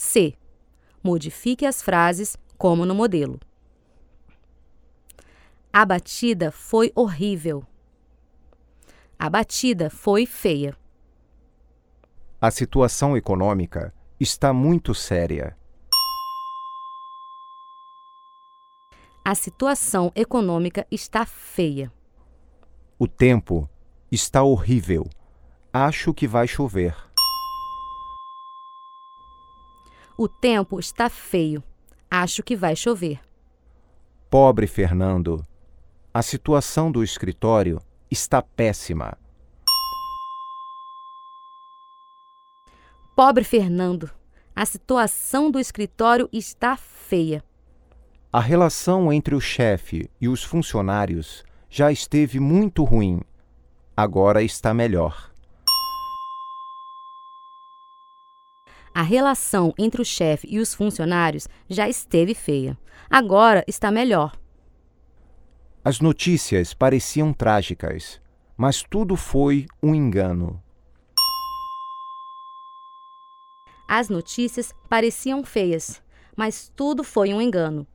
C. Modifique as frases como no modelo. A batida foi horrível. A batida foi feia. A situação econômica está muito séria. A situação econômica está feia. O tempo está horrível. Acho que vai chover. O tempo está feio. Acho que vai chover. Pobre Fernando. A situação do escritório está péssima. Pobre Fernando. A situação do escritório está feia. A relação entre o chefe e os funcionários já esteve muito ruim. Agora está melhor. A relação entre o chefe e os funcionários já esteve feia. Agora está melhor. As notícias pareciam trágicas, mas tudo foi um engano. As notícias pareciam feias, mas tudo foi um engano.